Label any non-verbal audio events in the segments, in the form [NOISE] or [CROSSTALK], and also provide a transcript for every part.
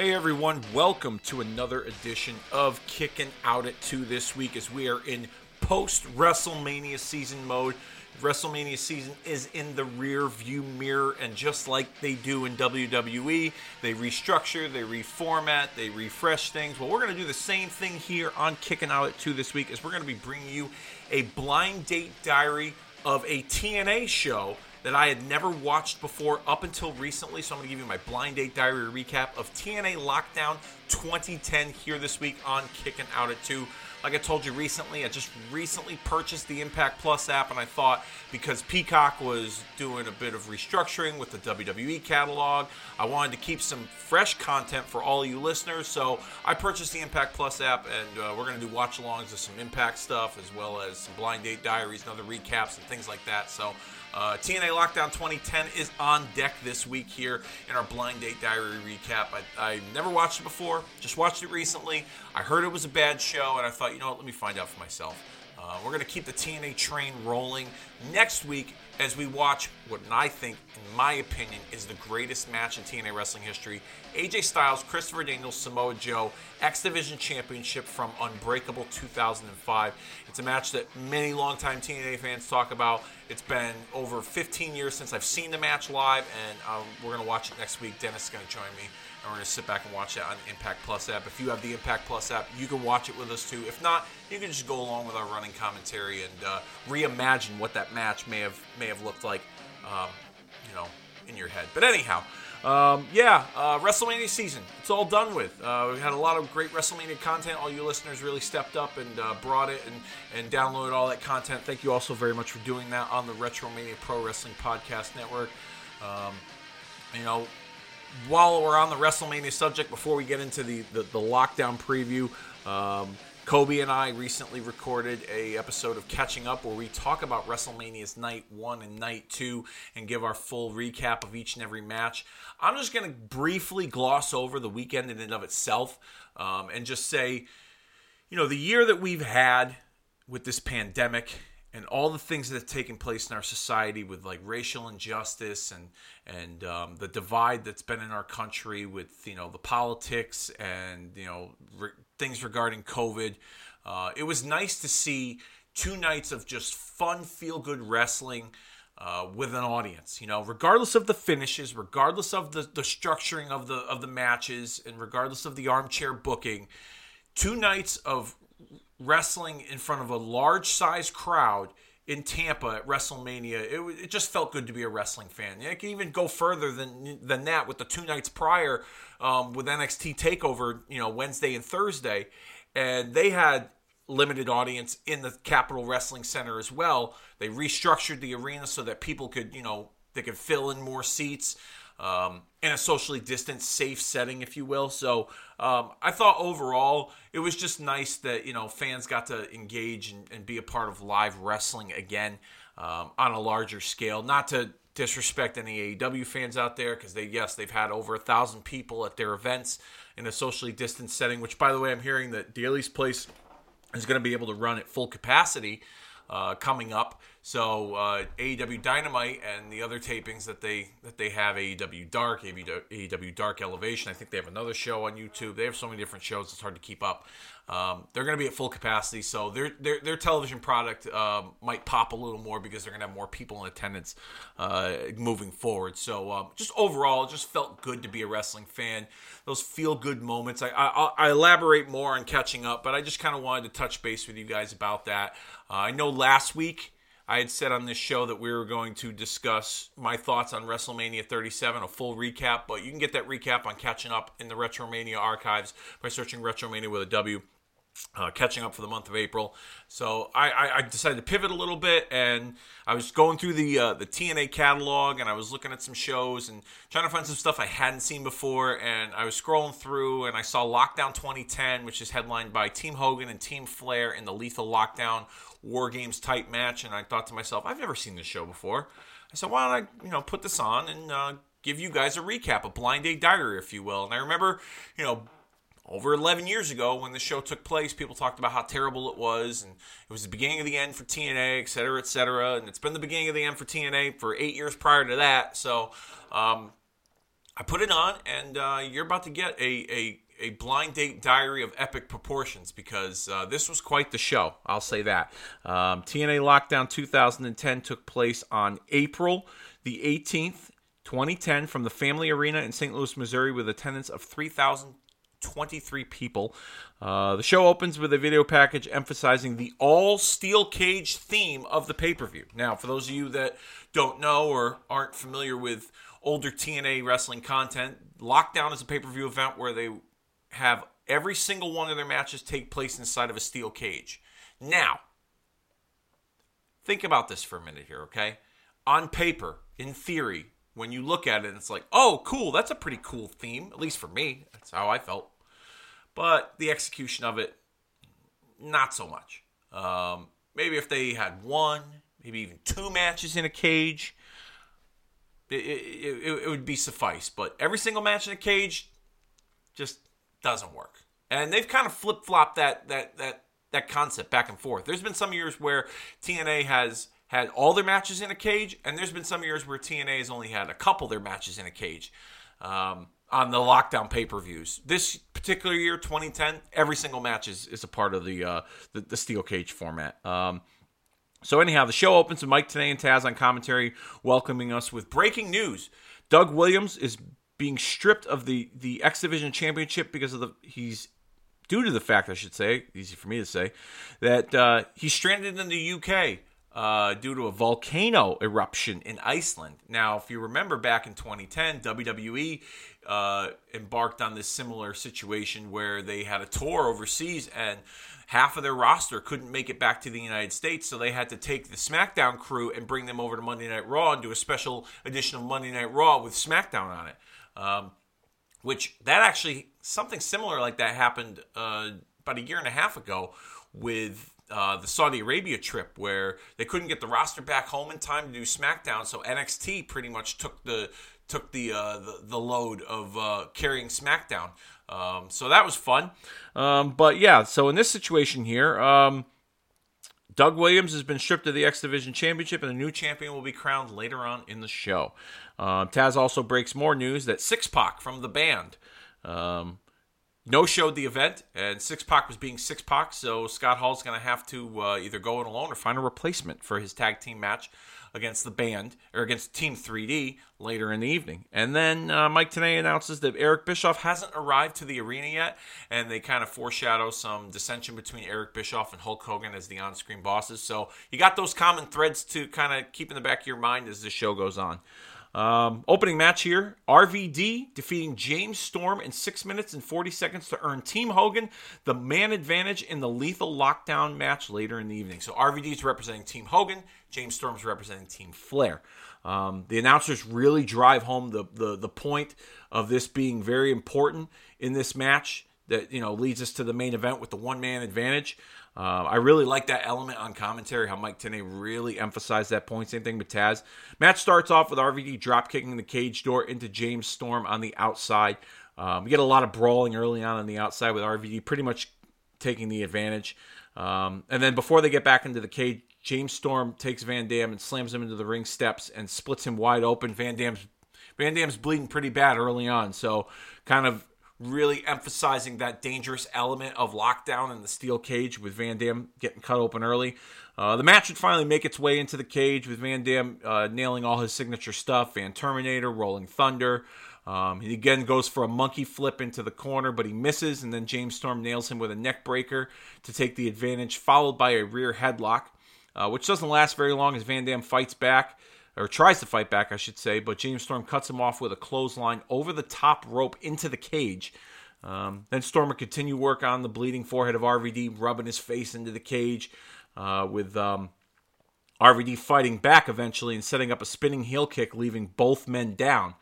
Hey everyone, welcome to another edition of Kicking Out at 2 this week as we are in post WrestleMania season mode. WrestleMania season is in the rear view mirror, and just like they do in WWE, they restructure, they reformat, they refresh things. Well, we're going to do the same thing here on Kicking Out at 2 this week as we're going to be bringing you a blind date diary of a TNA show that I had never watched before up until recently. So I'm going to give you my blind date diary recap of TNA Lockdown 2010 here this week on Kicking Out at 2. Like I told you recently, I just recently purchased the Impact Plus app, and I thought because Peacock was doing a bit of restructuring with the WWE catalog, I wanted to keep some fresh content for all you listeners. So I purchased the Impact Plus app, and uh, we're going to do watch alongs of some Impact stuff as well as some blind date diaries and other recaps and things like that. So uh, TNA Lockdown 2010 is on deck this week here in our Blind Date Diary recap. I, I never watched it before, just watched it recently. I heard it was a bad show, and I thought, you know what, let me find out for myself. Uh, we're going to keep the TNA train rolling next week as we watch what I think, in my opinion, is the greatest match in TNA wrestling history. AJ Styles, Christopher Daniels, Samoa Joe, X Division Championship from Unbreakable 2005. It's a match that many longtime TNA fans talk about. It's been over 15 years since I've seen the match live, and um, we're going to watch it next week. Dennis is going to join me and we're going to sit back and watch that on Impact Plus app. If you have the Impact Plus app, you can watch it with us too. If not, you can just go along with our running commentary and uh, reimagine what that match may have may have looked like, um, you know, in your head. But anyhow. Um, yeah, uh, WrestleMania season. It's all done with. Uh, we had a lot of great WrestleMania content. All you listeners really stepped up and uh, brought it and, and downloaded all that content. Thank you also very much for doing that on the Retromania Pro Wrestling Podcast Network. Um, you know, while we're on the WrestleMania subject, before we get into the, the, the lockdown preview, um, Kobe and I recently recorded a episode of Catching Up where we talk about WrestleMania's night one and night two and give our full recap of each and every match. I'm just going to briefly gloss over the weekend in and of itself um, and just say, you know, the year that we've had with this pandemic and all the things that have taken place in our society with like racial injustice and and um, the divide that's been in our country with you know the politics and you know re- things regarding COVID. Uh, it was nice to see two nights of just fun, feel good wrestling. Uh, with an audience, you know, regardless of the finishes, regardless of the, the structuring of the of the matches, and regardless of the armchair booking, two nights of wrestling in front of a large size crowd in Tampa at WrestleMania, it, it just felt good to be a wrestling fan. I can even go further than than that with the two nights prior um, with NXT Takeover, you know, Wednesday and Thursday, and they had limited audience in the Capitol Wrestling Center as well. They restructured the arena so that people could, you know, they could fill in more seats um, in a socially distanced, safe setting, if you will. So um, I thought overall it was just nice that you know fans got to engage and, and be a part of live wrestling again um, on a larger scale. Not to disrespect any AEW fans out there because they yes they've had over a thousand people at their events in a socially distanced setting. Which by the way, I'm hearing that Daily's Place is going to be able to run at full capacity uh, coming up. So uh, AEW Dynamite and the other tapings that they that they have AEW Dark, AEW Dark Elevation. I think they have another show on YouTube. They have so many different shows; it's hard to keep up. Um, they're going to be at full capacity, so their their, their television product uh, might pop a little more because they're going to have more people in attendance uh, moving forward. So um, just overall, it just felt good to be a wrestling fan. Those feel good moments. I, I, I elaborate more on catching up, but I just kind of wanted to touch base with you guys about that. Uh, I know last week I had said on this show that we were going to discuss my thoughts on WrestleMania 37, a full recap, but you can get that recap on catching up in the Retromania archives by searching Retromania with a W. Uh, catching up for the month of April, so I, I, I, decided to pivot a little bit, and I was going through the uh, the TNA catalog, and I was looking at some shows and trying to find some stuff I hadn't seen before, and I was scrolling through, and I saw Lockdown 2010, which is headlined by Team Hogan and Team Flair in the Lethal Lockdown War Games type match, and I thought to myself, I've never seen this show before. I said, why don't I, you know, put this on and uh, give you guys a recap, a blind date diary, if you will. And I remember, you know, over 11 years ago when the show took place, people talked about how terrible it was, and it was the beginning of the end for TNA, et cetera, et cetera. And it's been the beginning of the end for TNA for eight years prior to that. So, um, I put it on, and uh, you're about to get a, a a blind date diary of epic proportions because uh, this was quite the show. I'll say that. Um, TNA Lockdown 2010 took place on April the 18th, 2010, from the Family Arena in St. Louis, Missouri, with attendance of 3,023 people. Uh, the show opens with a video package emphasizing the all steel cage theme of the pay per view. Now, for those of you that don't know or aren't familiar with older TNA wrestling content, Lockdown is a pay per view event where they have every single one of their matches take place inside of a steel cage. Now, think about this for a minute here, okay? On paper, in theory, when you look at it, it's like, oh, cool, that's a pretty cool theme, at least for me. That's how I felt. But the execution of it, not so much. Um, maybe if they had one, maybe even two matches in a cage, it, it, it, it would be suffice. But every single match in a cage, just doesn't work. And they've kind of flip flopped that that that that concept back and forth. There's been some years where TNA has had all their matches in a cage, and there's been some years where TNA has only had a couple their matches in a cage um, on the lockdown pay per views. This particular year, 2010, every single match is, is a part of the, uh, the, the steel cage format. Um, so anyhow, the show opens with Mike Tenay and Taz on commentary, welcoming us with breaking news. Doug Williams is being stripped of the the X Division Championship because of the he's due to the fact I should say easy for me to say that uh, he's stranded in the UK uh, due to a volcano eruption in Iceland. Now, if you remember back in 2010, WWE uh, embarked on this similar situation where they had a tour overseas and half of their roster couldn't make it back to the United States, so they had to take the SmackDown crew and bring them over to Monday Night Raw and do a special edition of Monday Night Raw with SmackDown on it. Um, which that actually something similar like that happened uh, about a year and a half ago with uh, the Saudi Arabia trip where they couldn't get the roster back home in time to do SmackDown, so NXT pretty much took the took the uh, the, the, load of uh, carrying SmackDown. Um, so that was fun. Um, but yeah, so in this situation here, um, Doug Williams has been stripped of the X Division Championship, and a new champion will be crowned later on in the show. Uh, Taz also breaks more news that Syxx-Pac from the band um, no showed the event, and Syxx-Pac was being Syxx-Pac, so Scott Hall's going to have to uh, either go it alone or find a replacement for his tag team match against the band or against Team 3D later in the evening. And then uh, Mike Tenay announces that Eric Bischoff hasn't arrived to the arena yet, and they kind of foreshadow some dissension between Eric Bischoff and Hulk Hogan as the on screen bosses. So you got those common threads to kind of keep in the back of your mind as the show goes on. Um, opening match here RVD defeating James Storm in 6 minutes and 40 seconds to earn Team Hogan the man advantage in the lethal lockdown match later in the evening. So RVD is representing Team Hogan, James Storm's representing Team Flair. Um, the announcers really drive home the, the, the point of this being very important in this match that you know leads us to the main event with the one man advantage. Uh, I really like that element on commentary, how Mike Tenay really emphasized that point. Same thing with Taz. Match starts off with RVD drop kicking the cage door into James Storm on the outside. Um, we get a lot of brawling early on on the outside with RVD pretty much taking the advantage. Um, and then before they get back into the cage, James Storm takes Van Dam and slams him into the ring steps and splits him wide open. Van Dam's Van Dam's bleeding pretty bad early on, so kind of really emphasizing that dangerous element of lockdown in the steel cage with Van Dam getting cut open early. Uh, the match would finally make its way into the cage with Van Dam uh, nailing all his signature stuff Van Terminator, Rolling Thunder. Um, he again goes for a monkey flip into the corner, but he misses, and then James Storm nails him with a neck breaker to take the advantage, followed by a rear headlock, uh, which doesn't last very long as Van Dam fights back or tries to fight back, I should say, but James Storm cuts him off with a clothesline over the top rope into the cage. Um, then Storm would continue work on the bleeding forehead of RVD, rubbing his face into the cage, uh, with um, RVD fighting back eventually and setting up a spinning heel kick, leaving both men down.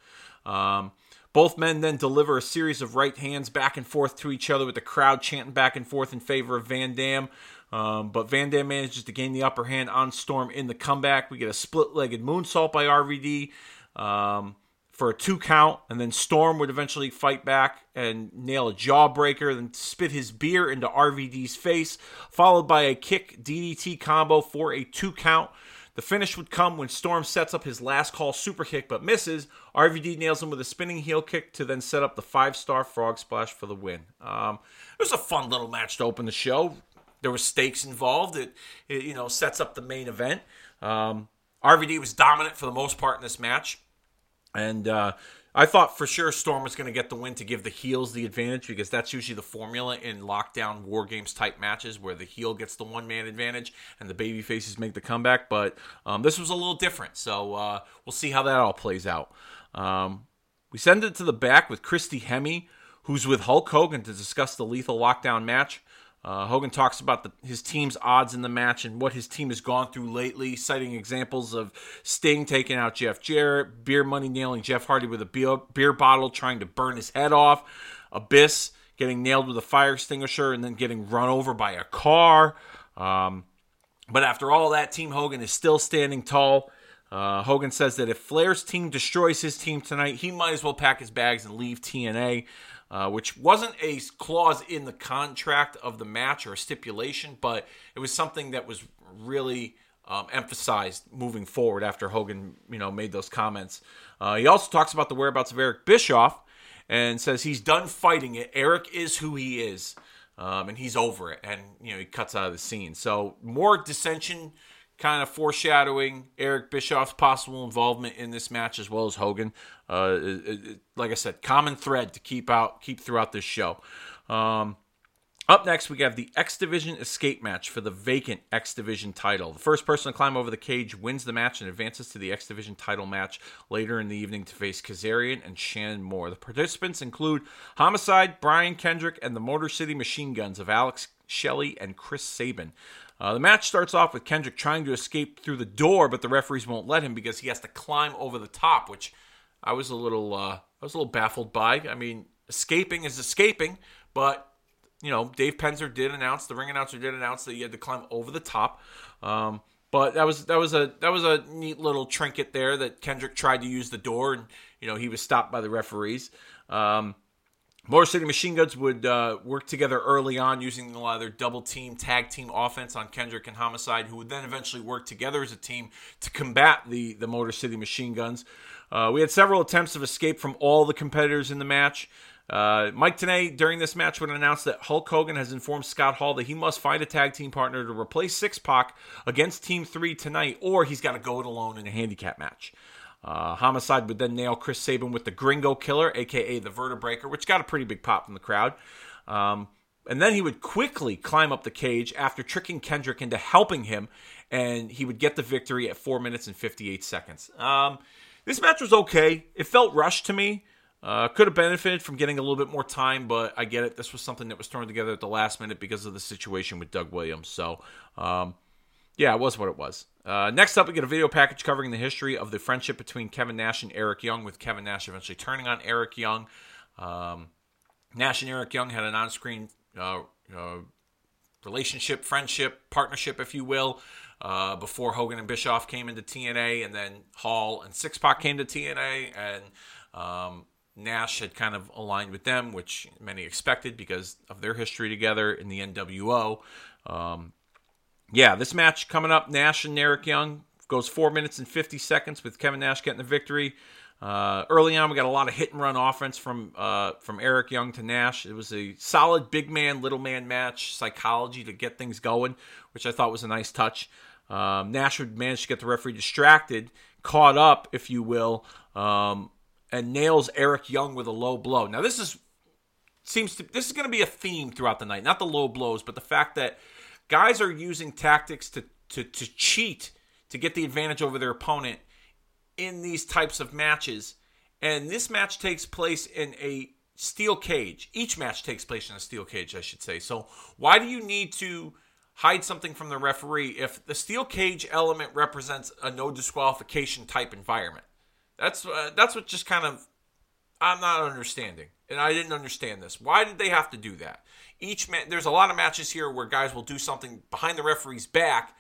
Um, both men then deliver a series of right hands back and forth to each other with the crowd chanting back and forth in favor of Van Dam. Um, but Van Dam manages to gain the upper hand on Storm in the comeback. We get a split legged moonsault by RVD um, for a two count, and then Storm would eventually fight back and nail a jawbreaker, then spit his beer into RVD's face, followed by a kick DDT combo for a two count. The finish would come when Storm sets up his last call super kick but misses. RVD nails him with a spinning heel kick to then set up the five star frog splash for the win. Um, it was a fun little match to open the show. There were stakes involved. It, it you know sets up the main event. Um, RVD was dominant for the most part in this match, and uh, I thought for sure Storm was going to get the win to give the heels the advantage because that's usually the formula in lockdown war games type matches where the heel gets the one man advantage and the baby faces make the comeback. But um, this was a little different, so uh, we'll see how that all plays out. Um, we send it to the back with Christy Hemme, who's with Hulk Hogan to discuss the lethal lockdown match. Uh, Hogan talks about the, his team's odds in the match and what his team has gone through lately, citing examples of Sting taking out Jeff Jarrett, Beer Money nailing Jeff Hardy with a beer, beer bottle, trying to burn his head off, Abyss getting nailed with a fire extinguisher and then getting run over by a car. Um, but after all that, Team Hogan is still standing tall. Uh, Hogan says that if Flair's team destroys his team tonight, he might as well pack his bags and leave TNA uh, which wasn't a clause in the contract of the match or a stipulation, but it was something that was really um, emphasized moving forward after Hogan, you know, made those comments. Uh, he also talks about the whereabouts of Eric Bischoff and says he's done fighting it. Eric is who he is, um, and he's over it. And you know, he cuts out of the scene. So more dissension kind of foreshadowing Eric Bischoff's possible involvement in this match as well as Hogan. Uh, it, it, like I said, common thread to keep out, keep throughout this show. Um, up next, we have the X Division escape match for the vacant X Division title. The first person to climb over the cage wins the match and advances to the X Division title match later in the evening to face Kazarian and Shannon Moore. The participants include Homicide, Brian Kendrick, and the Motor City Machine Guns of Alex Shelley and Chris Sabin. Uh, the match starts off with Kendrick trying to escape through the door, but the referees won't let him because he has to climb over the top, which I was a little uh, I was a little baffled by. I mean, escaping is escaping, but you know, Dave Penzer did announce the ring announcer did announce that he had to climb over the top. Um, but that was that was a that was a neat little trinket there that Kendrick tried to use the door, and you know he was stopped by the referees. Um, Motor City Machine Guns would uh, work together early on using a lot of their double team, tag team offense on Kendrick and Homicide, who would then eventually work together as a team to combat the, the Motor City Machine Guns. Uh, we had several attempts of escape from all the competitors in the match. Uh, Mike Tenay during this match would announce that Hulk Hogan has informed Scott Hall that he must find a tag team partner to replace Syxx-Pac against Team 3 tonight, or he's got to go it alone in a handicap match. Uh, Homicide would then nail Chris Sabin with the Gringo Killer, aka the Vertebreaker, which got a pretty big pop from the crowd. Um, and then he would quickly climb up the cage after tricking Kendrick into helping him, and he would get the victory at 4 minutes and 58 seconds. Um, this match was okay. It felt rushed to me. Uh, could have benefited from getting a little bit more time, but I get it. This was something that was thrown together at the last minute because of the situation with Doug Williams. So, um, yeah, it was what it was. Uh, next up, we get a video package covering the history of the friendship between Kevin Nash and Eric Young, with Kevin Nash eventually turning on Eric Young. Um, Nash and Eric Young had an on screen uh, uh, relationship, friendship, partnership, if you will, uh, before Hogan and Bischoff came into TNA, and then Hall and Syxx-Pac came to TNA, and um, Nash had kind of aligned with them, which many expected because of their history together in the NWO. Um, yeah, this match coming up, Nash and Eric Young goes four minutes and 50 seconds with Kevin Nash getting the victory. Uh, early on, we got a lot of hit and run offense from uh, from Eric Young to Nash. It was a solid big man, little man match, psychology to get things going, which I thought was a nice touch. Um, Nash would manage to get the referee distracted, caught up, if you will, um, and nails Eric Young with a low blow. Now, this is seems to this is going to be a theme throughout the night, not the low blows, but the fact that guys are using tactics to, to, to cheat to get the advantage over their opponent in these types of matches. And this match takes place in a steel cage. Each match takes place in a steel cage, I should say. So, why do you need to hide something from the referee if the steel cage element represents a no disqualification type environment? That's uh, that's what just kind of I'm not understanding, and I didn't understand this. Why did they have to do that? Each man, there's a lot of matches here where guys will do something behind the referee's back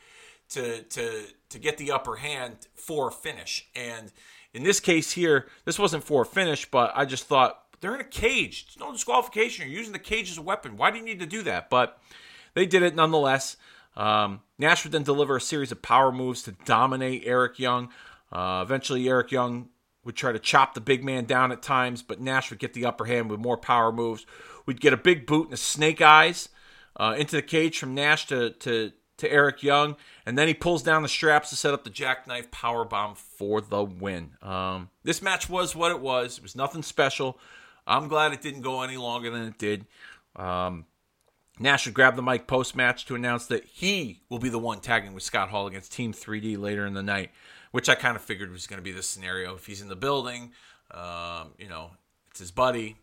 to to to get the upper hand for a finish. And in this case here, this wasn't for a finish, but I just thought they're in a cage. There's no disqualification. You're using the cage as a weapon. Why do you need to do that? But they did it nonetheless. Um, Nash would then deliver a series of power moves to dominate Eric Young. Uh, eventually, Eric Young would try to chop the big man down at times, but Nash would get the upper hand with more power moves. We'd get a big boot and a snake eyes uh, into the cage from Nash to, to, to Eric Young, and then he pulls down the straps to set up the jackknife power bomb for the win. Um, this match was what it was. It was nothing special. I'm glad it didn't go any longer than it did. Um, Nash would grab the mic post match to announce that he will be the one tagging with Scott Hall against Team 3D later in the night, which I kind of figured was going to be the scenario. If he's in the building, um, you know, it's his buddy.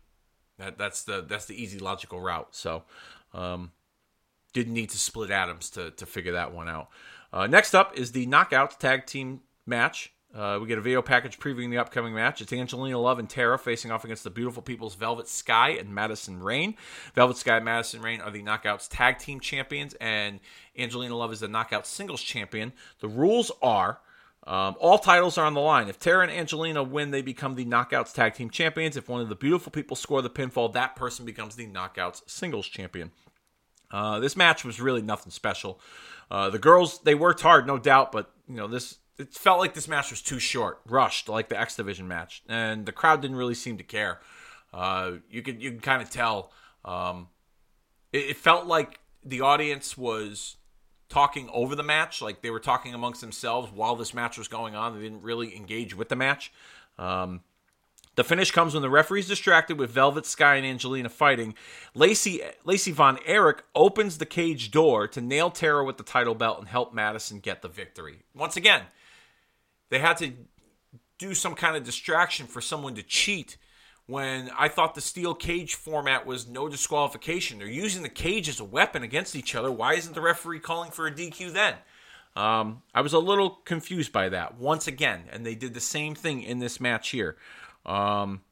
That that's the that's the easy logical route. So, um, didn't need to split atoms to to figure that one out. Uh, next up is the Knockouts Tag Team match. Uh, we get a video package previewing the upcoming match. It's Angelina Love and Tara facing off against the beautiful people's Velvet Sky and Madison Rayne. Velvet Sky and Madison Rayne are the Knockouts Tag Team Champions, and Angelina Love is the Knockout Singles Champion. The rules are um, all titles are on the line. If Tara and Angelina win, they become the Knockouts Tag Team Champions. If one of the beautiful people score the pinfall, that person becomes the Knockouts Singles Champion. Uh, this match was really nothing special. Uh, the girls they worked hard, no doubt, but you know this it felt like this match was too short, rushed, like the X Division match, and the crowd didn't really seem to care. Uh, you could you can kind of tell. Um, it, it, felt like the audience was talking over the match, like they were talking amongst themselves while this match was going on. They didn't really engage with the match. Um, the finish comes when the referee's distracted with Velvet Sky and Angelina fighting. Lacey Lacey Von Erich opens the cage door to nail Tara with the title belt and help Madison get the victory. Once again, they had to do some kind of distraction for someone to cheat when I thought the steel cage format was no disqualification. They're using the cage as a weapon against each other. Why isn't the referee calling for a DQ then? Um, I was a little confused by that once again, and they did the same thing in this match here. Um,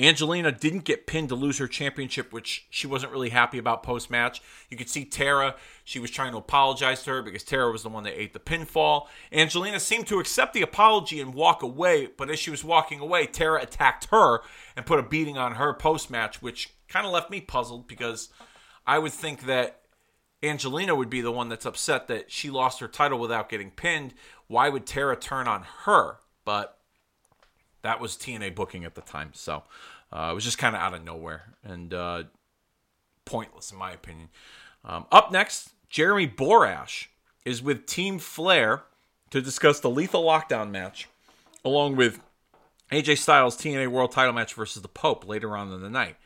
Angelina didn't get pinned to lose her championship, which she wasn't really happy about post match. You could see Tara, she was trying to apologize to her because Tara was the one that ate the pinfall. Angelina seemed to accept the apology and walk away, but as she was walking away, Tara attacked her and put a beating on her post match, which kind of left me puzzled because I would think that Angelina would be the one that's upset that she lost her title without getting pinned. Why would Tara turn on her? But that was TNA booking at the time. So uh, it was just kind of out of nowhere and uh, pointless, in my opinion. Um, up next, Jeremy Borash is with Team Flair to discuss the Lethal Lockdown match, along with AJ Styles' TNA World Title match versus the Pope later on in the night.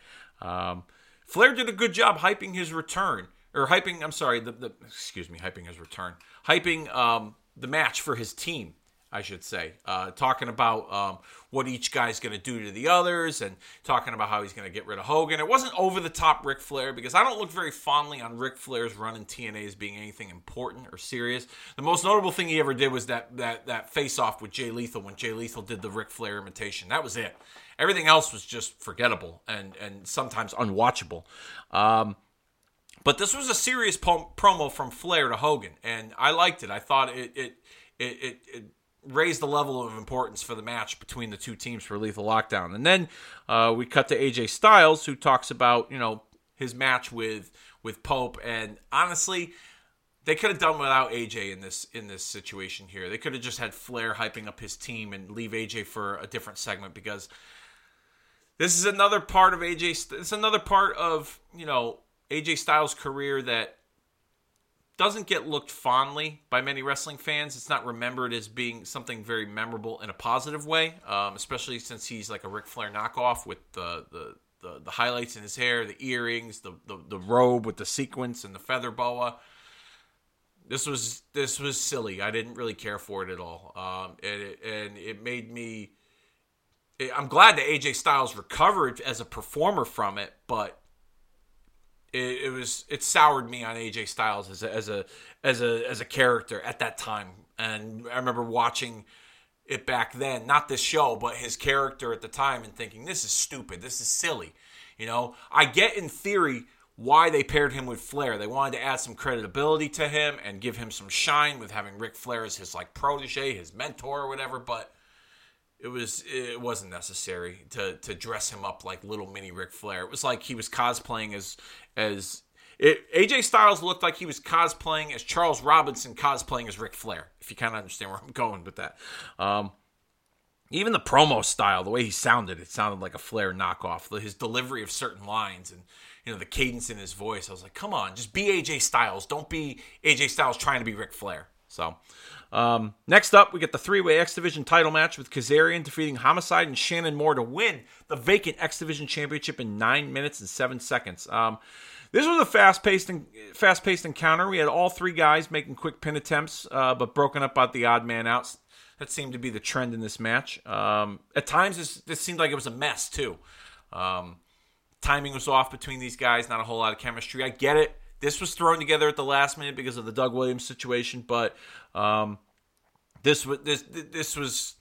Um, Flair did a good job hyping his return, or hyping. I'm sorry, the, the excuse me, hyping his return, hyping um, the match for his team. I should say, uh, talking about um, what each guy's going to do to the others and talking about how he's going to get rid of Hogan. It wasn't over the top Ric Flair because I don't look very fondly on Ric Flair's run in TNA as being anything important or serious. The most notable thing he ever did was that that that face off with Jay Lethal when Jay Lethal did the Ric Flair imitation. That was it. Everything else was just forgettable and and sometimes unwatchable. Um, but this was a serious promo from Flair to Hogan, and I liked it. I thought it it it, it, it raise the level of importance for the match between the two teams for Lethal Lockdown. And then uh, we cut to AJ Styles, who talks about you know his match with with Pope, and honestly. They could have done without AJ in this in this situation here. They could have just had Flair hyping up his team and leave AJ for a different segment because this is another part of AJ. It's another part of you know AJ Styles' career that doesn't get looked fondly by many wrestling fans. It's not remembered as being something very memorable in a positive way, um, especially since he's like a Ric Flair knockoff with the, the the, the highlights in his hair, the earrings, the, the, the robe with the sequins and the feather boa. This was this was silly. I didn't really care for it at all, um, and it, and it made me. I'm glad that AJ Styles recovered as a performer from it, but it, it, was it soured me on AJ Styles as a, as a as a as a character at that time. And I remember watching it back then, not this show, but his character at the time, and thinking this is stupid, this is silly. You know, I get in theory why they paired him with Flair. They wanted to add some credibility to him and give him some shine with having Ric Flair as his like protege, his mentor or whatever. But it was it wasn't necessary to to dress him up like little mini Ric Flair. It was like he was cosplaying as as it, AJ Styles looked like he was cosplaying as Charles Robinson, cosplaying as Ric Flair. If you kind of understand where I'm [LAUGHS] going with that. Um, even the promo style, the way he sounded, it sounded like a Flair knockoff. His delivery of certain lines and you know the cadence in his voice, I was like, come on, just be AJ Styles. Don't be AJ Styles trying to be Ric Flair. So. Um, next up, we get the three-way X Division title match with Kazarian defeating Homicide and Shannon Moore to win the vacant X Division championship in nine minutes and seven seconds. Um, this was a fast-paced fast-paced encounter. We had all three guys making quick pin attempts, uh, but broken up by the odd man out. That seemed to be the trend in this match. Um, at times, this, this, seemed like it was a mess too. Um, timing was off between these guys. Not a whole lot of chemistry. I get it. This was thrown together at the last minute because of the Doug Williams situation, but um, this was this this was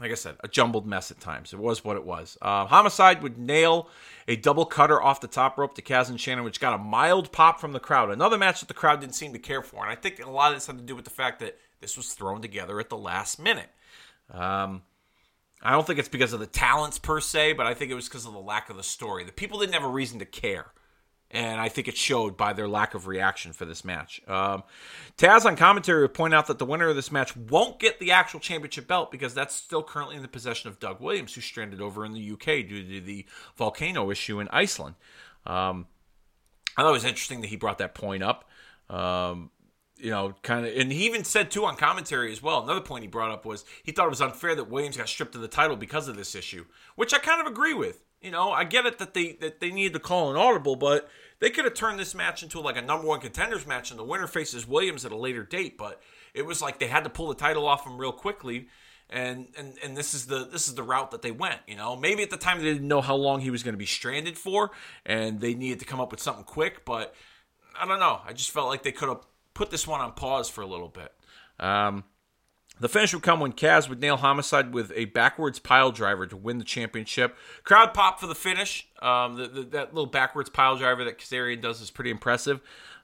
like I said, a jumbled mess at times. It was what it was. Uh, Homicide would nail a double cutter off the top rope to Kaz and Shannon, which got a mild pop from the crowd. Another match that the crowd didn't seem to care for. And I think a lot of this had to do with the fact that this was thrown together at the last minute. Um, I don't think it's because of the talents per se, but I think it was because of the lack of the story. The people didn't have a reason to care and I think it showed by their lack of reaction for this match. Um, Taz on commentary would point out that the winner of this match won't get the actual championship belt because that's still currently in the possession of Doug Williams, who's stranded over in the UK due to the volcano issue in Iceland. Um, I thought it was interesting that he brought that point up. Um, you know, kind of, and he even said too on commentary as well. Another point he brought up was he thought it was unfair that Williams got stripped of the title because of this issue, which I kind of agree with. You know, I get it that they that they needed to call an audible, but they could have turned this match into like a number one contenders match, and the winner faces Williams at a later date. But it was like they had to pull the title off him real quickly, and and and this is the this is the route that they went. You know, maybe at the time they didn't know how long he was going to be stranded for, and they needed to come up with something quick. But I don't know. I just felt like they could have put this one on pause for a little bit. Um, the finish would come when Kaz would nail Homicide with a backwards pile driver to win the championship. Crowd pop for the finish. Um, the, the, that little backwards pile driver that Kazarian does is pretty impressive.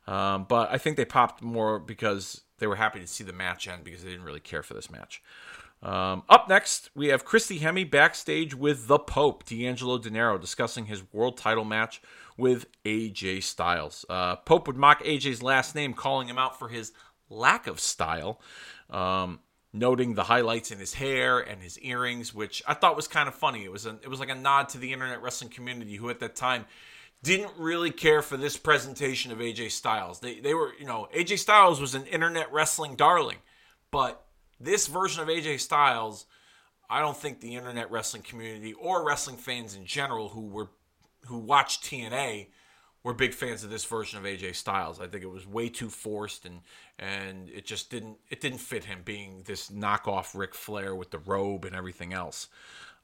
Um, but I think they popped more because they were happy to see the match end because they didn't really care for this match. Um, up next, we have Christy Hemme backstage with the Pope, D'Angelo Dinero, discussing his world title match with AJ Styles. Uh, Pope would mock AJ's last name, calling him out for his lack of style. Um, noting the highlights in his hair and his earrings, which I thought was kind of funny. It was a, it was like a nod to the internet wrestling community who at that time didn't really care for this presentation of AJ Styles. They they were, you know, AJ Styles was an internet wrestling darling, but this version of AJ Styles, I don't think the internet wrestling community or wrestling fans in general who were who watched TNA were big fans of this version of AJ Styles. I think it was way too forced and and it just didn't it didn't fit him being this knockoff Ric Flair with the robe and everything else.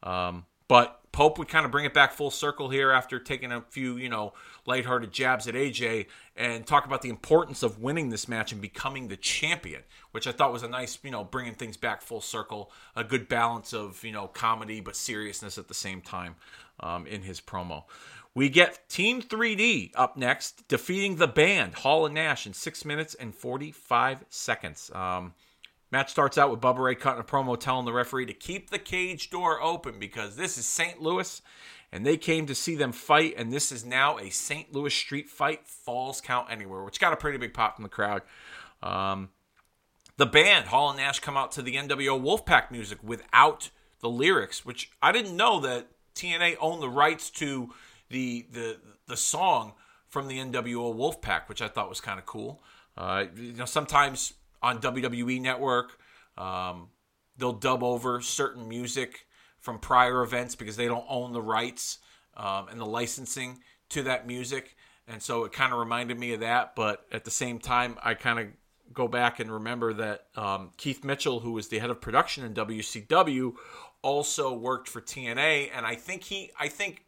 Um, but Pope would kind of bring it back full circle here after taking a few, you know, lighthearted jabs at AJ and talk about the importance of winning this match and becoming the champion, which I thought was a nice, you know, bringing things back full circle, a good balance of, you know, comedy but seriousness at the same time um, in his promo. We get Team 3D up next, defeating the band, Hall and Nash, in 6 minutes and 45 seconds. Um, match starts out with Bubba Ray cutting a promo telling the referee to keep the cage door open because this is St. Louis and they came to see them fight, and this is now a St. Louis street fight, falls count anywhere, which got a pretty big pop from the crowd. Um, the band, Hall and Nash, come out to the NWO Wolfpack music without the lyrics, which I didn't know that TNA owned the rights to the the the song from the NWO Wolfpack, which I thought was kind of cool. Uh, you know, sometimes on WWE Network, um, they'll dub over certain music from prior events because they don't own the rights um, and the licensing to that music, and so it kind of reminded me of that. But at the same time, I kind of go back and remember that um, Keith Mitchell, who was the head of production in WCW, also worked for TNA, and I think he, I think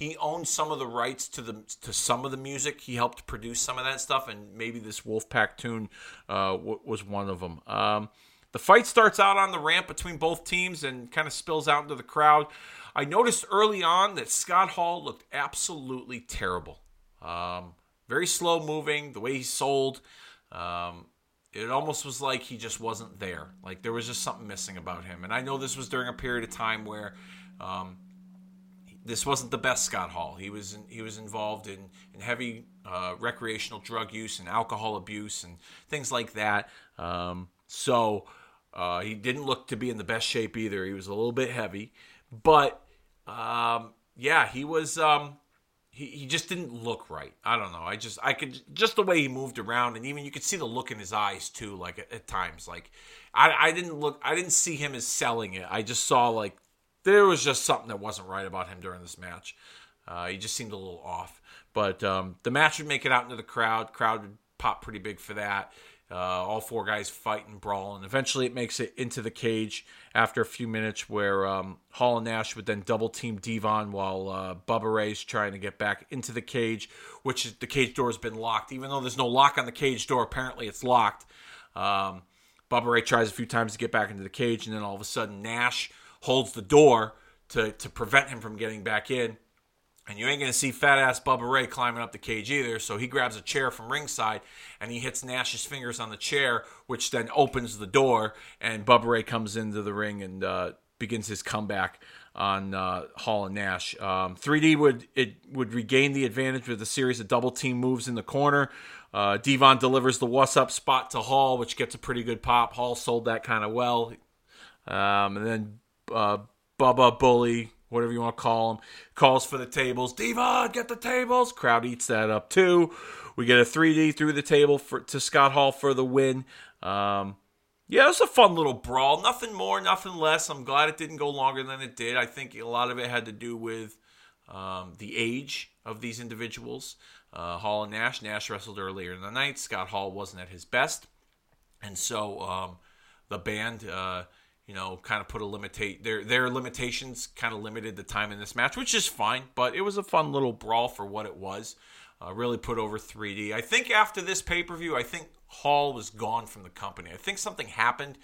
he owns some of the rights to the to some of the music. He helped produce some of that stuff, and maybe this Wolfpack tune uh, w- was one of them. Um, the fight starts out on the ramp between both teams and kind of spills out into the crowd. I noticed early on that Scott Hall looked absolutely terrible. Um, very slow moving, the way he sold. Um, it almost was like he just wasn't there. Like there was just something missing about him. And I know this was during a period of time where um, this wasn't the best Scott Hall. He was in, he was involved in in heavy uh, recreational drug use and alcohol abuse and things like that. Um, so uh, he didn't look to be in the best shape either. He was a little bit heavy, but um, yeah, he was. Um, he, he just didn't look right. I don't know. I just I could just the way he moved around, and even you could see the look in his eyes too. Like at, at times, like I I didn't look. I didn't see him as selling it. I just saw like there was just something that wasn't right about him during this match. Uh, he just seemed a little off. But um, the match would make it out into the crowd. Crowd would pop pretty big for that. Uh, all four guys fighting, brawling. Eventually, it makes it into the cage after a few minutes, where um, Hall and Nash would then double team Devon while uh, Bubba Ray's trying to get back into the cage, which is, the cage door has been locked. Even though there's no lock on the cage door, apparently it's locked. Um, Bubba Ray tries a few times to get back into the cage, and then all of a sudden Nash holds the door to to prevent him from getting back in. And you ain't going to see fat ass Bubba Ray climbing up the cage either. So he grabs a chair from ringside and he hits Nash's fingers on the chair, which then opens the door. And Bubba Ray comes into the ring and uh, begins his comeback on uh, Hall and Nash. Um, 3D would it would regain the advantage with a series of double team moves in the corner. Uh, Devon delivers the what's up spot to Hall, which gets a pretty good pop. Hall sold that kind of well. Um, and then uh, Bubba Bully whatever you want to call him, calls for the tables. Devon, get the tables. Crowd eats that up too. We get a 3D through the table for to Scott Hall for the win. Um, yeah, it was a fun little brawl. Nothing more, nothing less. I'm glad it didn't go longer than it did. I think a lot of it had to do with um, the age of these individuals. Uh, Hall and Nash. Nash wrestled earlier in the night. Scott Hall wasn't at his best. And so um, the band. Uh, you know, kind of put a limitate their their limitations kind of limited the time in this match, which is fine. But it was a fun little brawl for what it was. Uh, really put over 3D. I think after this pay per view, I think Hall was gone from the company. I think something happened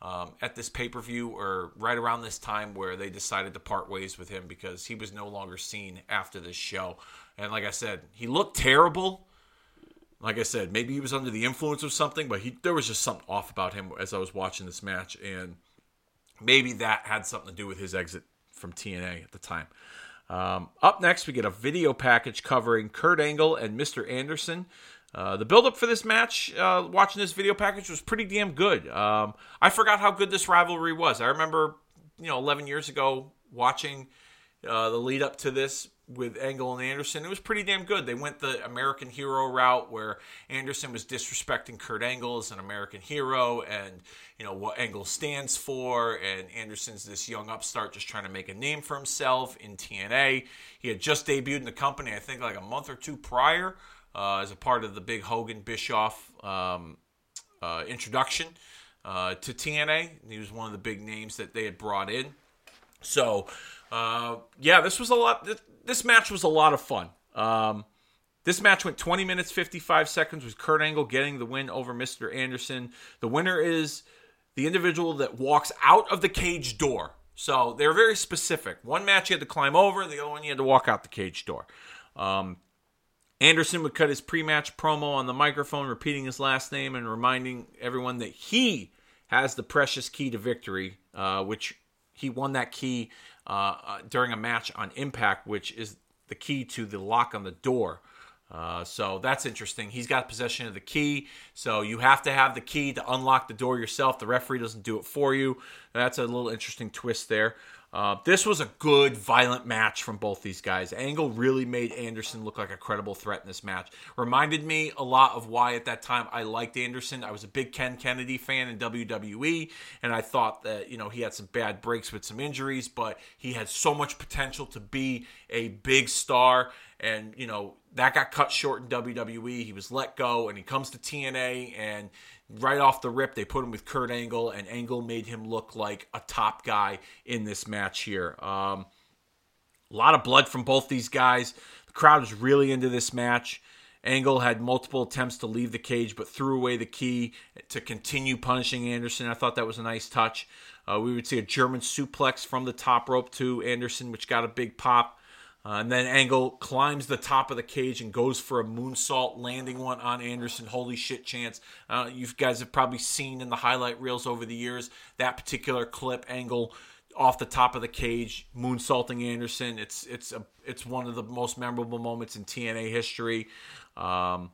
um, at this pay per view or right around this time where they decided to part ways with him because he was no longer seen after this show. And like I said, he looked terrible. Like I said, maybe he was under the influence of something, but he there was just something off about him as I was watching this match and maybe that had something to do with his exit from TNA at the time. Um, up next, we get a video package covering Kurt Angle and Mr. Anderson. Uh, the build-up for this match, uh, watching this video package, was pretty damn good. Um, I forgot how good this rivalry was. I remember, you know, 11 years ago watching uh, the lead up to this with Angle and Anderson. It was pretty damn good. They went the American hero route where Anderson was disrespecting Kurt Angle as an American hero and, you know, what Angle stands for. And Anderson's this young upstart just trying to make a name for himself in TNA. He had just debuted in the company, I think, like a month or two prior uh, as a part of the big Hogan Bischoff um, uh, introduction uh, to TNA. He was one of the big names that they had brought in. So, uh, yeah, this was a lot this match was a lot of fun. Um, this match went 20 minutes 55 seconds with Kurt Angle getting the win over Mr. Anderson. The winner is the individual that walks out of the cage door. So they're very specific. One match you had to climb over, the other one you had to walk out the cage door. Um, Anderson would cut his pre-match promo on the microphone, repeating his last name and reminding everyone that he has the precious key to victory, uh, which he won that key uh, uh, during a match on Impact, which is the key to the lock on the door. Uh, so that's interesting. He's got possession of the key, so you have to have the key to unlock the door yourself. The referee doesn't do it for you. That's a little interesting twist there. Uh, this was a good, violent match from both these guys. Angle really made Anderson look like a credible threat in this match. Reminded me a lot of why at that time I liked Anderson. I was a big Ken Kennedy fan in WWE, and I thought that you know he had some bad breaks with some injuries, but he had so much potential to be a big star. And you know that got cut short in WWE. He was let go, and he comes to TNA, and right off the rip, they put him with Kurt Angle, and Angle made him look like a top guy in this match here. Um, a lot of blood from both these guys. The crowd was really into this match. Angle had multiple attempts to leave the cage, but threw away the key to continue punishing Anderson. I thought that was a nice touch. Uh, we would see a German suplex from the top rope to Anderson, which got a big pop. Uh, and then Angle climbs the top of the cage and goes for a moonsault, landing one on Anderson. Holy shit chance. Uh, you guys have probably seen in the highlight reels over the years that particular clip. Angle off the top of the cage, moonsaulting Anderson. It's it's a it's one of the most memorable moments in TNA history. Um,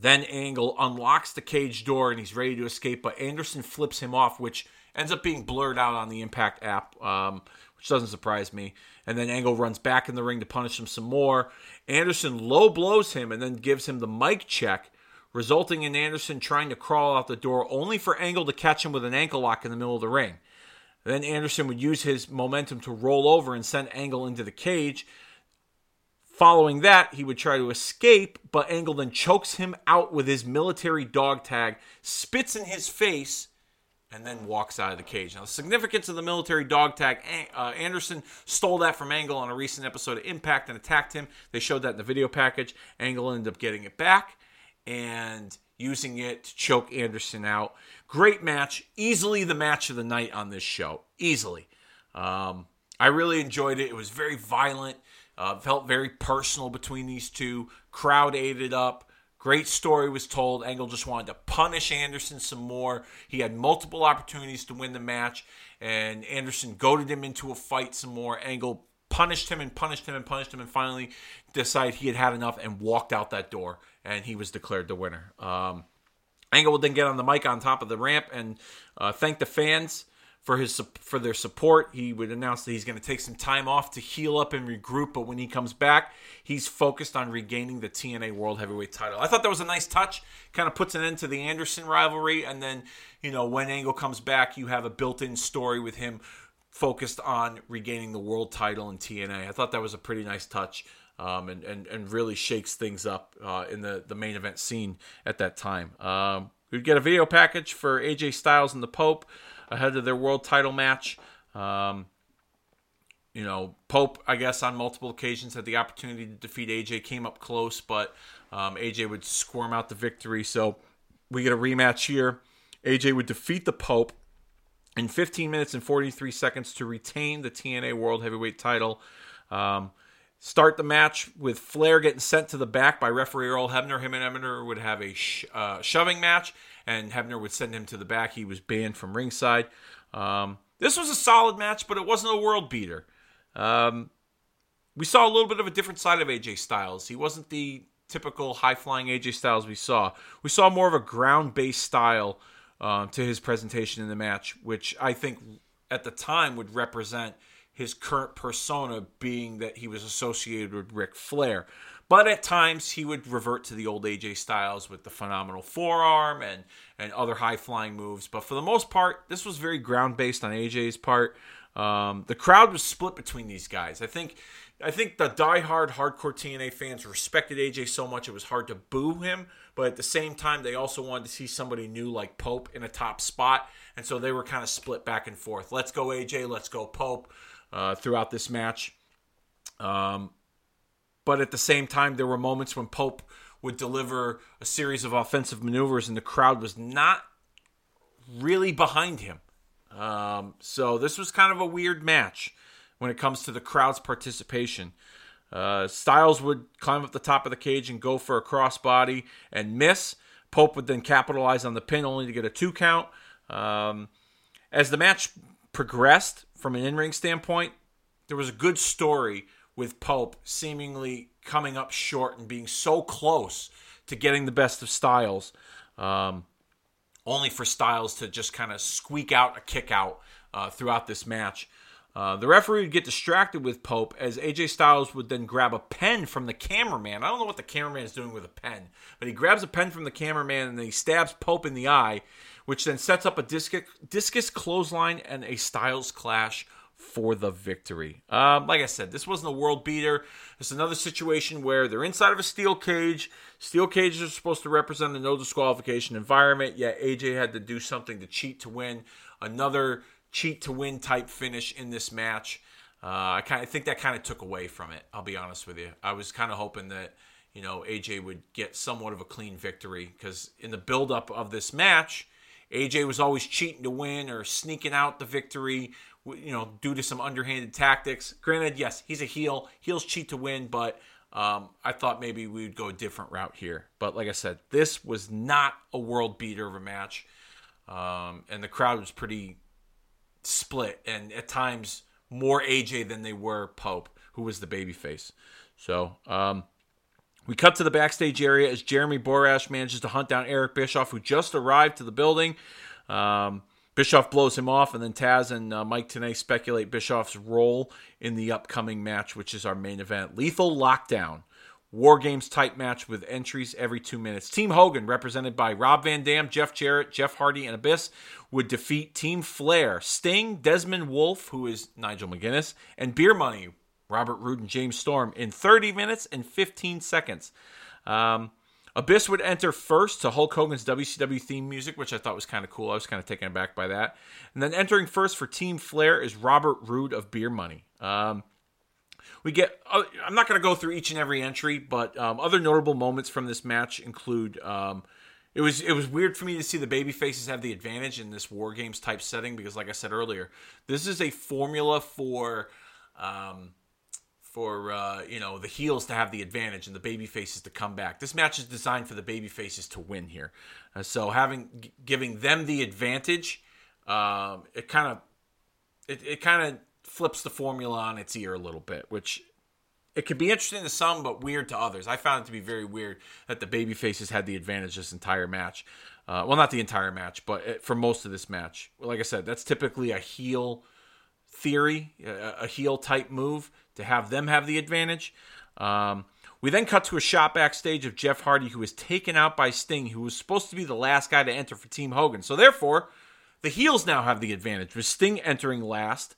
then Angle unlocks the cage door and he's ready to escape, but Anderson flips him off, which ends up being blurred out on the Impact app, um, which doesn't surprise me. And then Angle runs back in the ring to punish him some more. Anderson low blows him and then gives him the mic check, resulting in Anderson trying to crawl out the door, only for Angle to catch him with an ankle lock in the middle of the ring. Then Anderson would use his momentum to roll over and send Angle into the cage. Following that, he would try to escape, but Angle then chokes him out with his military dog tag, spits in his face, and then walks out of the cage. Now, the significance of the military dog tag, uh, Anderson stole that from Angle on a recent episode of Impact and attacked him. They showed that in the video package. Angle ended up getting it back and using it to choke Anderson out. Great match. Easily the match of the night on this show. Easily. Um, I really enjoyed it. It was very violent. Uh, felt very personal between these two. Crowd ate it up. Great story was told. Angle just wanted to punish Anderson some more. He had multiple opportunities to win the match, and Anderson goaded him into a fight some more. Angle punished him and punished him and punished him, and finally decided he had had enough and walked out that door, and he was declared the winner. Um, Angle would then get on the mic on top of the ramp and uh, thank the fans for his for their support. He would announce that he's going to take some time off to heal up and regroup, but when he comes back, he's focused on regaining the TNA World Heavyweight title. I thought that was a nice touch. Kind of puts an end to the Anderson rivalry, and then you know when Angle comes back, you have a built-in story with him focused on regaining the world title in TNA. I thought that was a pretty nice touch. Um, and, and, and really shakes things up uh, in the, the main event scene at that time. Um, we'd get a video package for AJ Styles and the Pope ahead of their world title match. Um, you know, Pope, I guess, on multiple occasions had the opportunity to defeat AJ, came up close, but um, AJ would squirm out the victory. So we get a rematch here. AJ would defeat the Pope in 15 minutes and 43 seconds to retain the TNA World Heavyweight title. Um, start the match with Flair getting sent to the back by referee Earl Hebner. Him and Hebner would have a sh- uh, shoving match, and Hebner would send him to the back. He was banned from ringside. Um, this was a solid match, but it wasn't a world beater. Um, we saw a little bit of a different side of AJ Styles. He wasn't the typical high flying AJ Styles we saw. We saw more of a ground based style uh, to his presentation in the match, which I think at the time would represent his current persona being that he was associated with Ric Flair. But at times he would revert to the old AJ Styles with the phenomenal forearm and, and other high flying moves. But for the most part, this was very ground based on AJ's part. Um, the crowd was split between these guys. I think I think the diehard hardcore TNA fans respected AJ so much it was hard to boo him, but at the same time they also wanted to see somebody new like Pope in a top spot, and so they were kind of split back and forth. Let's go AJ, let's go Pope uh, throughout this match. Um, but at the same time, there were moments when Pope would deliver a series of offensive maneuvers, and the crowd was not really behind him. Um, so this was kind of a weird match when it comes to the crowd's participation. Uh, Styles would climb up the top of the cage and go for a crossbody and miss. Pope would then capitalize on the pin only to get a two count. Um, as the match progressed from an in ring standpoint, there was a good story with Pope seemingly coming up short and being so close to getting the best of Styles, um, only for Styles to just kind of squeak out a kick out uh, throughout this match. Uh, the referee would get distracted with Pope as AJ Styles would then grab a pen from the cameraman. I don't know what the cameraman is doing with a pen, but he grabs a pen from the cameraman and he stabs Pope in the eye, which then sets up a discus, discus clothesline and a Styles clash for the victory. Um, like I said, this wasn't a world beater. It's another situation where they're inside of a steel cage. Steel cages are supposed to represent a no disqualification environment, yet AJ had to do something to cheat to win. Another cheat to win type finish in this match. Uh, I kind of think that kind of took away from it. I'll be honest with you. I was kind of hoping that you know AJ would get somewhat of a clean victory because in the buildup of this match, AJ was always cheating to win or sneaking out the victory you know, due to some underhanded tactics. Granted, yes, he's a heel. Heels cheat to win, but um, I thought maybe we would go a different route here. But like I said, this was not a world beater of a match, um, and the crowd was pretty split, and at times more AJ than they were Pope, who was the babyface. So um, we cut to the backstage area as Jeremy Borash manages to hunt down Eric Bischoff, who just arrived to the building. Um, Bischoff blows him off, and then Taz and uh, Mike Tenay speculate Bischoff's role in the upcoming match, which is our main event Lethal Lockdown. War Games type match with entries every two minutes. Team Hogan, represented by Rob Van Dam, Jeff Jarrett, Jeff Hardy, and Abyss, would defeat Team Flair, Sting, Desmond Wolfe, who is Nigel McGuinness, and Beer Money, Robert Roode and James Storm, in 30 minutes and 15 seconds. Um, Abyss would enter first to Hulk Hogan's WCW theme music, which I thought was kind of cool. I was kind of taken aback by that. And then entering first for Team Flair is Robert Roode of Beer Money. Um, we get, uh, I'm not going to go through each and every entry, but um, other notable moments from this match include. Um, it was it was weird for me to see the baby faces have the advantage in this war games type setting because, like I said earlier, this is a formula for um, for uh, you know the heels to have the advantage and the baby faces to come back. This match is designed for the baby faces to win here, uh, so having g- giving them the advantage, um, it kind of it, it kind of flips the formula on its ear a little bit, which it could be interesting to some, but weird to others. I found it to be very weird that the baby faces had the advantage this entire match. Uh, well, not the entire match, but uh, for most of this match. Like I said, that's typically a heel theory, a, a heel type move to have them have the advantage. Um, we then cut to a shot backstage of Jeff Hardy, who was taken out by Sting, who was supposed to be the last guy to enter for Team Hogan. So therefore, the heels now have the advantage with Sting entering last.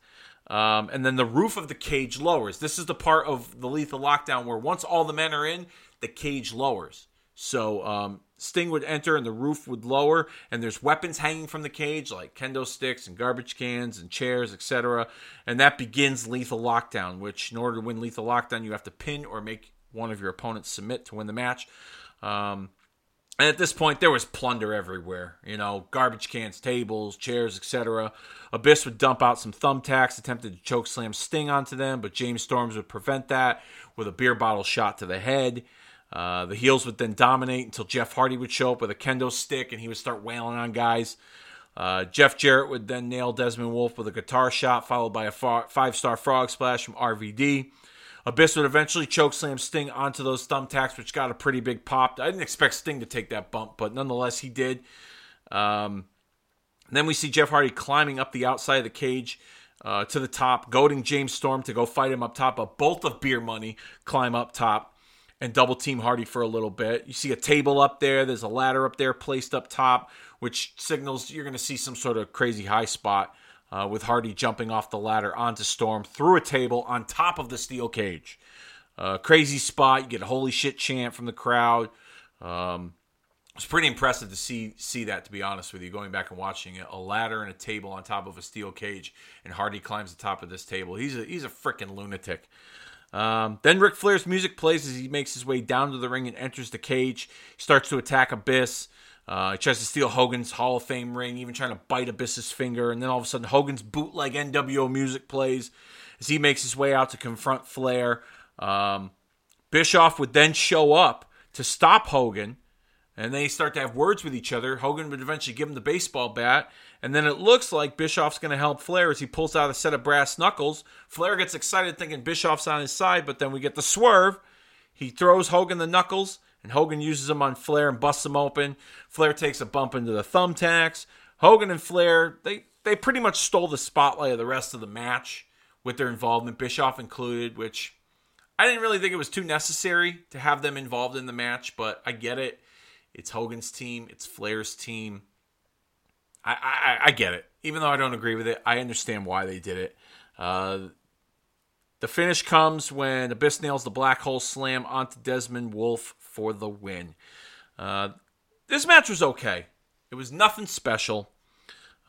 Um, and then the roof of the cage lowers. This is the part of the lethal lockdown where once all the men are in, the cage lowers. So um, Sting would enter and the roof would lower, and there's weapons hanging from the cage like kendo sticks and garbage cans and chairs, etc. And that begins lethal lockdown, which in order to win lethal lockdown, you have to pin or make one of your opponents submit to win the match. Um, and at this point, there was plunder everywhere. You know, garbage cans, tables, chairs, etc. Abyss would dump out some thumbtacks, attempted to choke slam Sting onto them, but James Storms would prevent that with a beer bottle shot to the head. Uh, the heels would then dominate until Jeff Hardy would show up with a kendo stick and he would start wailing on guys. Uh, Jeff Jarrett would then nail Desmond Wolfe with a guitar shot, followed by a five star frog splash from RVD. Abyss would eventually choke slam Sting onto those thumbtacks, which got a pretty big pop. I didn't expect Sting to take that bump, but nonetheless, he did. Um, then we see Jeff Hardy climbing up the outside of the cage uh, to the top, goading James Storm to go fight him up top. But both of Beer Money climb up top and double team Hardy for a little bit. You see a table up there. There's a ladder up there placed up top, which signals you're going to see some sort of crazy high spot uh, with Hardy jumping off the ladder onto Storm through a table on top of the steel cage. Uh, crazy spot. You get a holy shit chant from the crowd. Um, it's pretty impressive to see see that. To be honest with you, going back and watching it, a ladder and a table on top of a steel cage, and Hardy climbs the top of this table. He's a he's a freaking lunatic. Um, then Ric Flair's music plays as he makes his way down to the ring and enters the cage. He starts to attack Abyss. Uh, he tries to steal Hogan's Hall of Fame ring, even trying to bite Abyss's finger. And then all of a sudden, Hogan's bootleg NWO music plays as he makes his way out to confront Flair. Um, Bischoff would then show up to stop Hogan, and they start to have words with each other. Hogan would eventually give him the baseball bat, and then it looks like Bischoff's going to help Flair as he pulls out a set of brass knuckles. Flair gets excited thinking Bischoff's on his side, but then we get the swerve. He throws Hogan the knuckles, and Hogan uses them on Flair and busts them open. Flair takes a bump into the thumbtacks. Hogan and Flair, they, they pretty much stole the spotlight of the rest of the match with their involvement, Bischoff included, which I didn't really think it was too necessary to have them involved in the match, but I get it. It's Hogan's team, it's Flair's team. I, I, I get it. Even though I don't agree with it, I understand why they did it. Uh, the finish comes when Abyss nails the black hole slam onto Desmond Wolfe for the win. Uh, this match was okay. It was nothing special.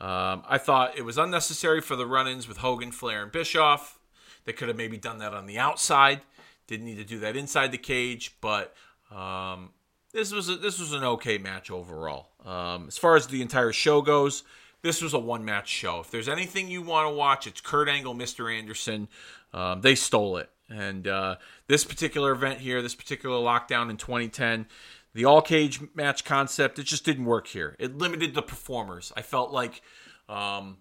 Um, I thought it was unnecessary for the run ins with Hogan, Flair, and Bischoff. They could have maybe done that on the outside. Didn't need to do that inside the cage, but um, this was a, this was an okay match overall. Um, as far as the entire show goes, this was a one match show. If there's anything you want to watch, it's Kurt Angle, Mr. Anderson. Um, they stole it. And uh, this particular event here, this particular lockdown in 2010, the all cage match concept, it just didn't work here. It limited the performers. I felt like um,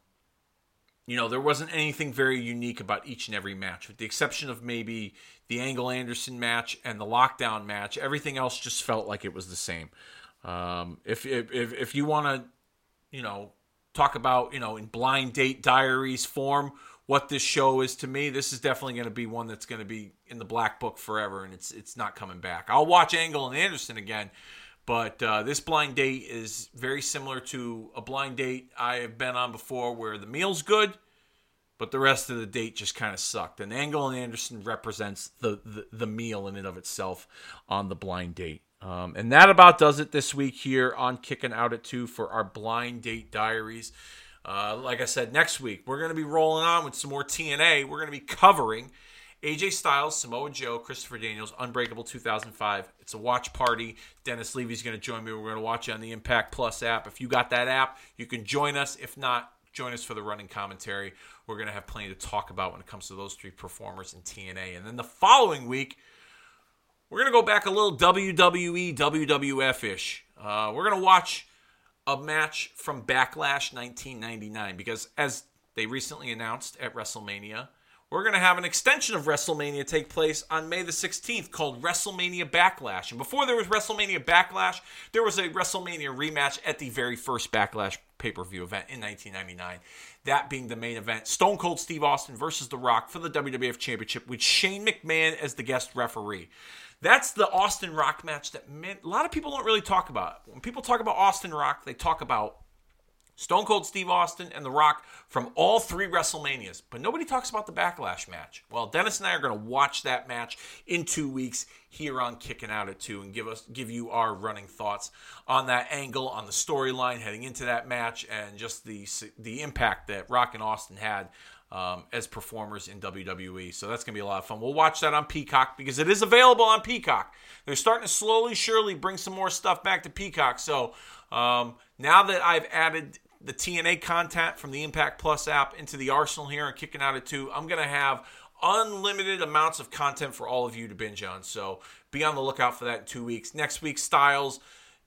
you know, there wasn't anything very unique about each and every match, with the exception of maybe the Angle Anderson match and the Lockdown match. Everything else just felt like it was the same. Um, if, if if you want to, you know, talk about you know in blind date diaries form what this show is to me, this is definitely going to be one that's going to be in the black book forever, and it's it's not coming back. I'll watch Angle and Anderson again, but uh, this blind date is very similar to a blind date I have been on before, where the meal's good, but the rest of the date just kind of sucked. And Angle and Anderson represents the, the the meal in and of itself on the blind date. Um, and that about does it this week here on Kicking Out at Two for our blind date diaries. Uh, like I said, next week we're going to be rolling on with some more TNA. We're going to be covering AJ Styles, Samoa Joe, Christopher Daniels, Unbreakable 2005. It's a watch party. Dennis Levy's going to join me. We're going to watch it on the Impact Plus app. If you got that app, you can join us. If not, join us for the running commentary. We're going to have plenty to talk about when it comes to those three performers in TNA. And then the following week, we're going to go back a little WWE, WWF ish. Uh, we're going to watch a match from Backlash 1999 because, as they recently announced at WrestleMania, we're going to have an extension of WrestleMania take place on May the 16th called WrestleMania Backlash. And before there was WrestleMania Backlash, there was a WrestleMania rematch at the very first Backlash pay per view event in 1999. That being the main event Stone Cold Steve Austin versus The Rock for the WWF Championship with Shane McMahon as the guest referee. That's the Austin Rock match that a lot of people don't really talk about. When people talk about Austin Rock, they talk about Stone Cold Steve Austin and The Rock from all three WrestleManias, but nobody talks about the Backlash match. Well, Dennis and I are going to watch that match in two weeks here on Kicking Out at Two and give us give you our running thoughts on that angle, on the storyline heading into that match, and just the the impact that Rock and Austin had um, as performers in WWE. So that's going to be a lot of fun. We'll watch that on Peacock because it is available on Peacock. They're starting to slowly, surely bring some more stuff back to Peacock. So um, now that I've added the TNA content from the Impact Plus app into the arsenal here and kicking out at two, I'm going to have unlimited amounts of content for all of you to binge on. So be on the lookout for that in two weeks. Next week, Styles,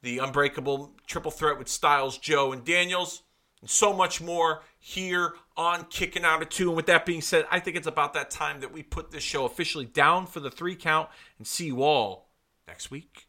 the Unbreakable Triple Threat with Styles, Joe, and Daniels, and so much more here on Kicking Out of Two. And with that being said, I think it's about that time that we put this show officially down for the three count and see you all next week.